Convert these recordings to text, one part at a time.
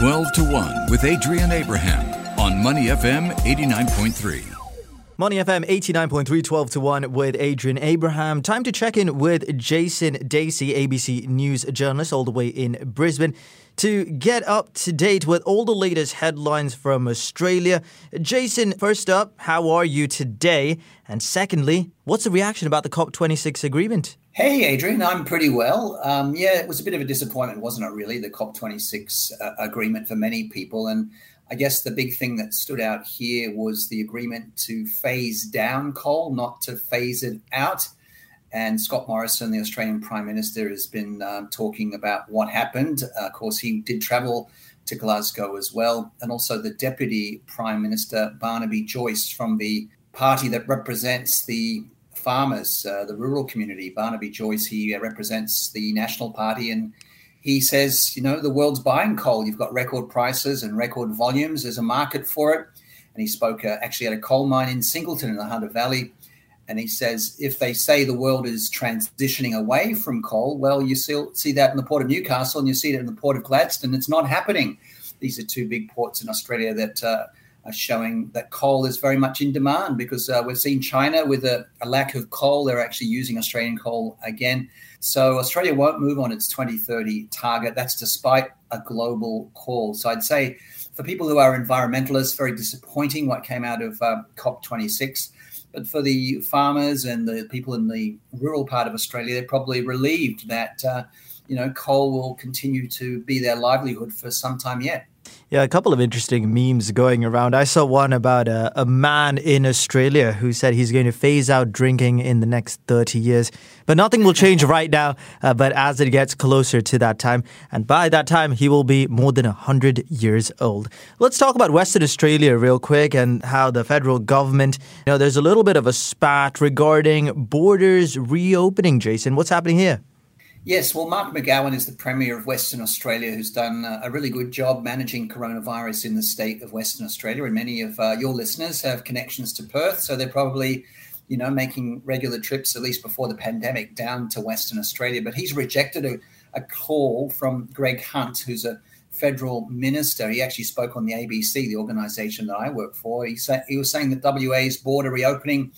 12 to 1 with Adrian Abraham on Money FM 89.3. Money FM 89.3, 12 to 1 with Adrian Abraham. Time to check in with Jason Dacey, ABC News journalist, all the way in Brisbane, to get up to date with all the latest headlines from Australia. Jason, first up, how are you today? And secondly, what's the reaction about the COP26 agreement? Hey, Adrian, I'm pretty well. Um, yeah, it was a bit of a disappointment, wasn't it, really, the COP26 uh, agreement for many people. And I guess the big thing that stood out here was the agreement to phase down coal, not to phase it out. And Scott Morrison, the Australian Prime Minister, has been um, talking about what happened. Uh, of course, he did travel to Glasgow as well. And also the Deputy Prime Minister, Barnaby Joyce, from the party that represents the farmers, uh, the rural community. Barnaby Joyce, he represents the National Party and he says, you know, the world's buying coal. You've got record prices and record volumes. There's a market for it. And he spoke uh, actually at a coal mine in Singleton in the Hunter Valley. And he says, if they say the world is transitioning away from coal, well, you see, see that in the port of Newcastle and you see it in the port of Gladstone. It's not happening. These are two big ports in Australia that uh, showing that coal is very much in demand because uh, we've seen China with a, a lack of coal. They're actually using Australian coal again. So Australia won't move on its 2030 target. That's despite a global call. So I'd say for people who are environmentalists, very disappointing what came out of uh, COP26. But for the farmers and the people in the rural part of Australia, they're probably relieved that uh, you know coal will continue to be their livelihood for some time yet. Yeah, a couple of interesting memes going around. I saw one about a, a, man in Australia who said he's going to phase out drinking in the next 30 years. But nothing will change right now, uh, but as it gets closer to that time, and by that time, he will be more than 100 years old. Let's talk about Western Australia real quick and how the federal government, you know, there's a little bit of a spat regarding borders reopening, Jason. What's happening here? Yes, well, Mark McGowan is the Premier of Western Australia, who's done uh, a really good job managing coronavirus in the state of Western Australia. And many of uh, your listeners have connections to Perth, so they're probably, you know, making regular trips, at least before the pandemic, down to Western Australia. But he's rejected a, a call from Greg Hunt, who's a federal minister. He actually spoke on the ABC, the organisation that I work for. He, sa- he was saying that WA's border reopening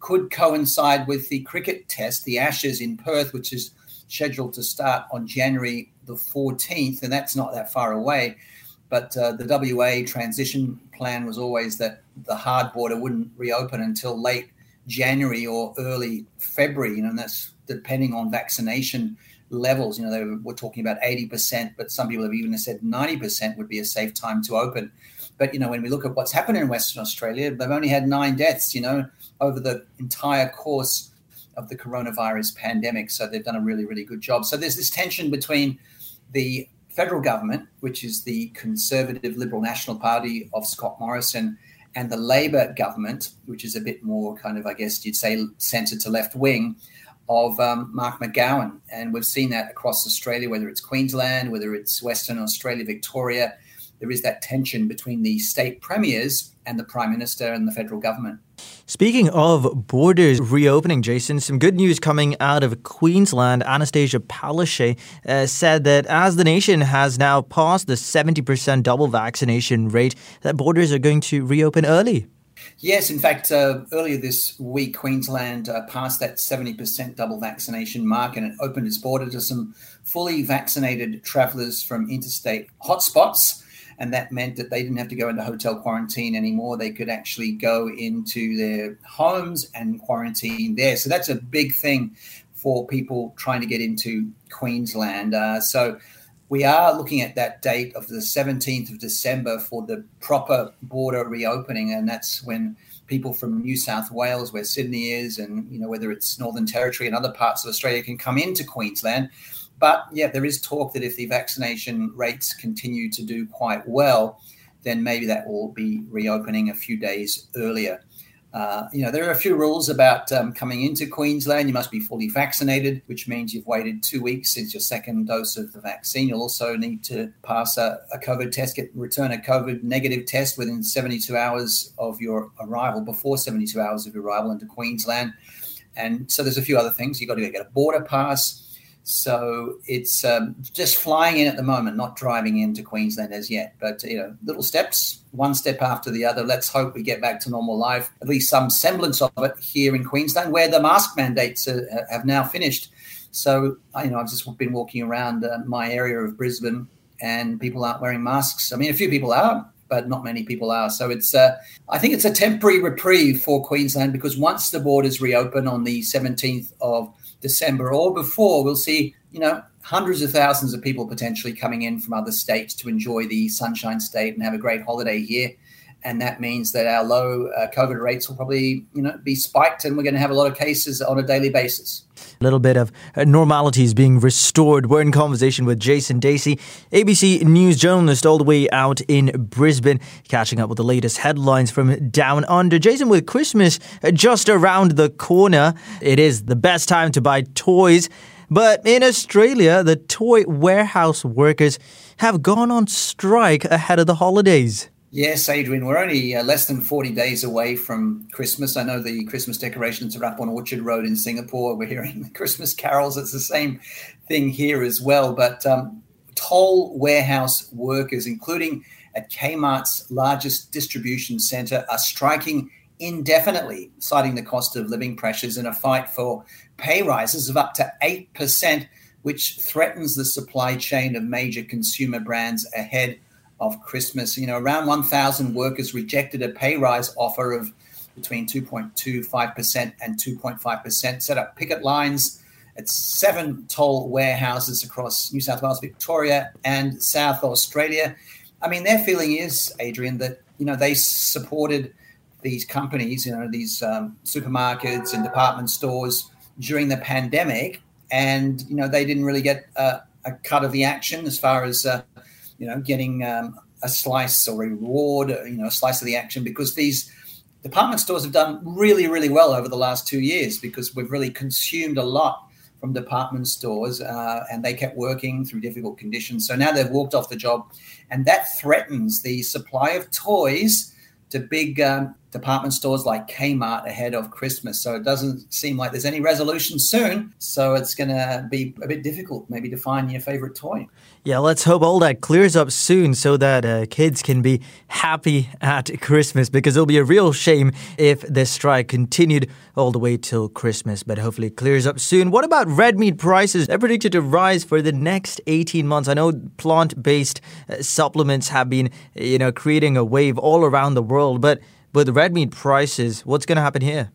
could coincide with the cricket test, the Ashes in Perth, which is – scheduled to start on January the 14th, and that's not that far away. But uh, the WA transition plan was always that the hard border wouldn't reopen until late January or early February, you know, and that's depending on vaccination levels. You know, they were talking about 80%, but some people have even said 90% would be a safe time to open. But, you know, when we look at what's happened in Western Australia, they've only had nine deaths, you know, over the entire course of the coronavirus pandemic. So they've done a really, really good job. So there's this tension between the federal government, which is the Conservative Liberal National Party of Scott Morrison, and the Labor government, which is a bit more kind of, I guess you'd say, centre to left wing of um, Mark McGowan. And we've seen that across Australia, whether it's Queensland, whether it's Western Australia, Victoria. There is that tension between the state premiers and the Prime Minister and the federal government. Speaking of borders reopening, Jason, some good news coming out of Queensland. Annastacia Palaszczuk uh, said that as the nation has now passed the 70% double vaccination rate, that borders are going to reopen early. Yes, in fact, uh, earlier this week, Queensland uh, passed that 70% double vaccination mark and it opened its border to some fully vaccinated travellers from interstate hotspots and that meant that they didn't have to go into hotel quarantine anymore. They could actually go into their homes and quarantine there. So that's a big thing for people trying to get into Queensland. Uh, so we are looking at that date of the 17th of December for the proper border reopening, and that's when people from New South Wales, where Sydney is, and you know whether it's Northern Territory and other parts of Australia, can come into Queensland but yeah, there is talk that if the vaccination rates continue to do quite well, then maybe that will be reopening a few days earlier. Uh, you know, there are a few rules about um, coming into Queensland. You must be fully vaccinated, which means you've waited two weeks since your second dose of the vaccine. You'll also need to pass a, a COVID test, get return a COVID negative test within 72 hours of your arrival, before 72 hours of your arrival into Queensland. And so there's a few other things. You've got to get a border pass So it's um, just flying in at the moment, not driving into Queensland as yet. But you know, little steps, one step after the other. Let's hope we get back to normal life, at least some semblance of it here in Queensland, where the mask mandates are, have now finished. So you know, I've just been walking around uh, my area of Brisbane, and people aren't wearing masks. I mean, a few people are, but not many people are. So it's, uh, I think it's a temporary reprieve for Queensland because once the borders reopen on the 17th of December or before, we'll see, you know, hundreds of thousands of people potentially coming in from other states to enjoy the Sunshine State and have a great holiday here. And that means that our low uh, COVID rates will probably, you know, be spiked, and we're going to have a lot of cases on a daily basis. A little bit of uh, normality is being restored. We're in conversation with Jason Dacey, ABC News journalist, all the way out in Brisbane, catching up with the latest headlines from down under. Jason, with Christmas uh, just around the corner, it is the best time to buy toys. But in Australia, the toy warehouse workers have gone on strike ahead of the holidays. Yes, Adrian, we're only uh, less than 40 days away from Christmas. I know the Christmas decorations are up on Orchard Road in Singapore. We're hearing the Christmas carols. It's the same thing here as well. But um, Toll warehouse workers, including at Kmart's largest distribution center, are striking indefinitely, citing the cost of living pressures in a fight for pay rises of up to 8%, which threatens the supply chain of major consumer brands ahead of Christmas. You know, around 1,000 workers rejected a pay rise offer of between 2.25% and 2.5%, set up picket lines at seven Toll warehouses across New South Wales, Victoria, and South Australia. I mean, their feeling is, Adrian, that, you know, they supported these companies, you know, these um, supermarkets and department stores during the pandemic. And, you know, they didn't really get a cut of the action as far as uh, you know, getting um, a slice or a reward, you know, a slice of the action because these department stores have done really, really well over the last two years because we've really consumed a lot from department stores uh, and they kept working through difficult conditions. So now they've walked off the job and that threatens the supply of toys to big um, department stores like Kmart ahead of Christmas. So it doesn't seem like there's any resolution soon. So it's going to be a bit difficult maybe to find your favorite toy. Yeah, let's hope all that clears up soon so that uh, kids can be happy at Christmas because it'll be a real shame if this strike continued all the way till Christmas, but hopefully it clears up soon. What about red meat prices? They're predicted to rise for the next 18 months. I know plant-based uh, supplements have been, you know, creating a wave all around the world, but with red meat prices, what's going to happen here?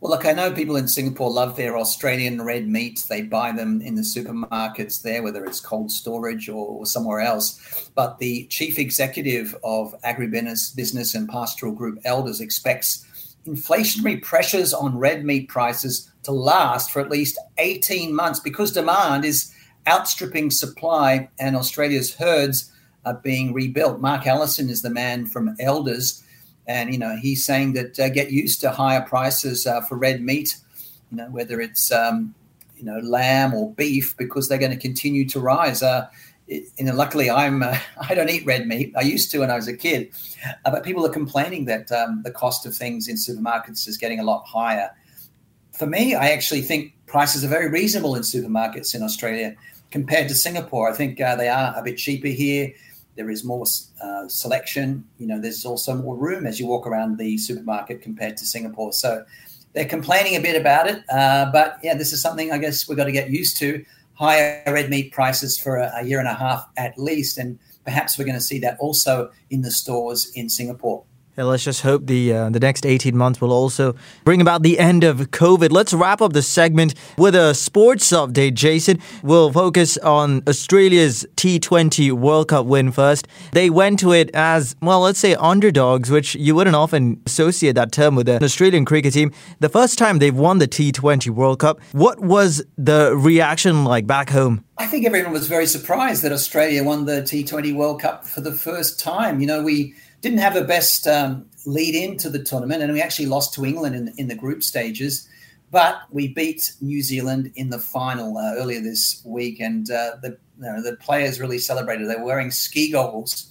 Well, look, I know people in Singapore love their Australian red meat. They buy them in the supermarkets there, whether it's Cold Storage or somewhere else. But the chief executive of agribusiness business and pastoral group Elders expects inflationary pressures on red meat prices to last for at least 18 months because demand is outstripping supply and Australia's herds are being rebuilt. Mark Allison is the man from Elders and you know he's saying that uh, get used to higher prices uh, for red meat, you know whether it's um, you know lamb or beef because they're going to continue to rise. Uh, it, luckily I'm uh, I don't eat red meat. I used to when I was a kid, uh, but people are complaining that um, the cost of things in supermarkets is getting a lot higher. For me, I actually think prices are very reasonable in supermarkets in Australia compared to Singapore. I think uh, they are a bit cheaper here there is more uh, selection. You know, there's also more room as you walk around the supermarket compared to Singapore. So they're complaining a bit about it, uh, but yeah, this is something I guess we've got to get used to. Higher red meat prices for a, a year and a half at least, and perhaps we're going to see that also in the stores in Singapore. Let's just hope the uh, the next 18 months will also bring about the end of COVID. Let's wrap up the segment with a sports update, Jason. We'll focus on Australia's T20 World Cup win first. They went to it as, well, let's say underdogs, which you wouldn't often associate that term with an Australian cricket team. The first time they've won the T20 World Cup. What was the reaction like back home? I think everyone was very surprised that Australia won the T20 World Cup for the first time. You know, we didn't have the best um, lead into the tournament, and we actually lost to England in, in the group stages. But we beat New Zealand in the final uh, earlier this week, and uh, the you know, the players really celebrated. They were wearing ski goggles.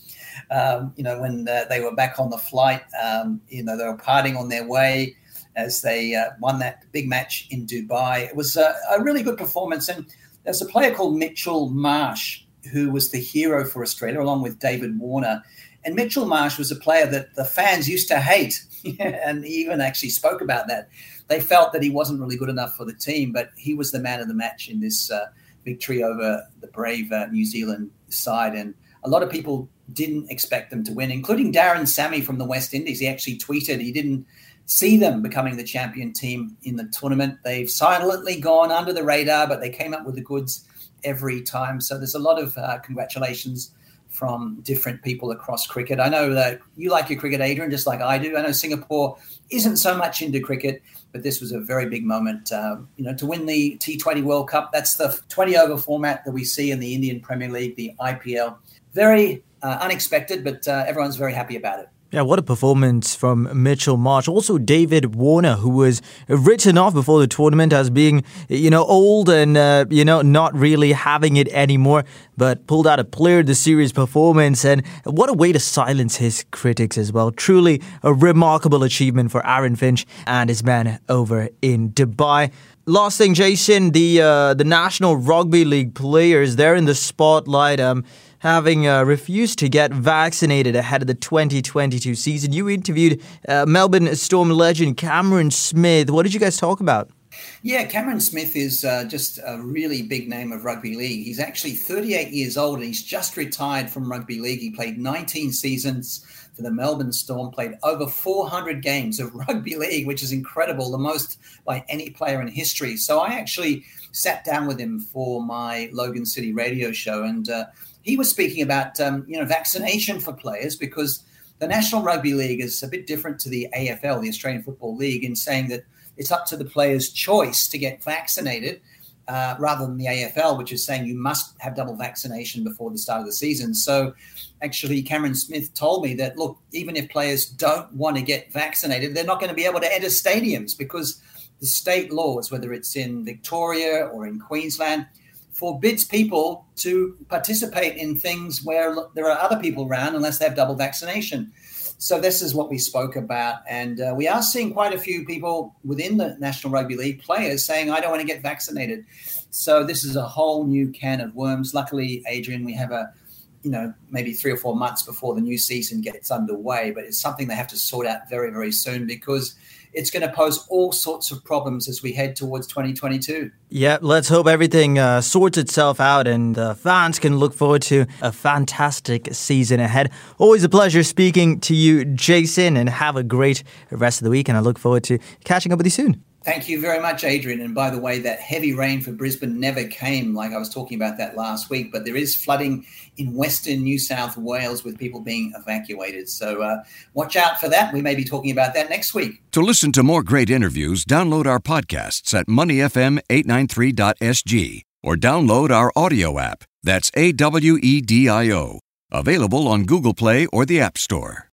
Um, you know, when uh, they were back on the flight, um, you know, they were partying on their way as they uh, won that big match in Dubai. It was a, a really good performance, and There's a player called Mitchell Marsh who was the hero for Australia, along with David Warner. And Mitchell Marsh was a player that the fans used to hate, and he even actually spoke about that. They felt that he wasn't really good enough for the team, but he was the man of the match in this uh, victory over the brave uh, New Zealand side. And a lot of people didn't expect them to win, including Darren Sammy from the West Indies. He actually tweeted he didn't see them becoming the champion team in the tournament. They've silently gone under the radar, but they came up with the goods every time. So there's a lot of uh, congratulations from different people across cricket. I know that you like your cricket, Adrian, just like I do. I know Singapore isn't so much into cricket, but this was a very big moment. Uh, you know, to win the T20 World Cup, that's the 20 over format that we see in the Indian Premier League, the IPL. Very uh, unexpected, but uh, everyone's very happy about it. Yeah, what a performance from Mitchell Marsh. Also, David Warner, who was written off before the tournament as being, you know, old and, uh, you know, not really having it anymore, but pulled out a player of the series performance. And what a way to silence his critics as well. Truly a remarkable achievement for Aaron Finch and his men over in Dubai. Last thing, Jason, the uh, the National Rugby League players, they're in the spotlight. Um, having uh, refused to get vaccinated ahead of the 2022 season. You interviewed uh, Melbourne Storm legend Cameron Smith. What did you guys talk about? Yeah, Cameron Smith is uh, just a really big name of rugby league. He's actually 38 years old and he's just retired from rugby league. He played 19 seasons for the Melbourne Storm, played over 400 games of rugby league, which is incredible, the most by any player in history. So I actually sat down with him for my Logan City radio show and uh, he was speaking about um, you know vaccination for players because the National Rugby League is a bit different to the AFL, the Australian Football League, in saying that it's up to the player's choice to get vaccinated. Uh, rather than the AFL, which is saying you must have double vaccination before the start of the season. So, actually, Cameron Smith told me that look, even if players don't want to get vaccinated, they're not going to be able to enter stadiums because the state laws, whether it's in Victoria or in Queensland, forbids people to participate in things where there are other people around unless they have double vaccination. So this is what we spoke about, and uh, we are seeing quite a few people within the National Rugby League players saying, "I don't want to get vaccinated." So this is a whole new can of worms. Luckily, Adrian, we have a you know maybe three or four months before the new season gets underway, but it's something they have to sort out very very soon because it's going to pose all sorts of problems as we head towards 2022. Yeah, let's hope everything uh, sorts itself out and the fans can look forward to a fantastic season ahead. Always a pleasure speaking to you, Jason, and have a great rest of the week. And I look forward to catching up with you soon. Thank you very much, Adrian. And by the way, that heavy rain for Brisbane never came, like I was talking about that last week, but there is flooding in Western New South Wales with people being evacuated. So uh, watch out for that. We may be talking about that next week. To listen to more great interviews, download our podcasts at moneyfm893.sg or download our audio app. That's A W E D I O. Available on Google Play or the App Store.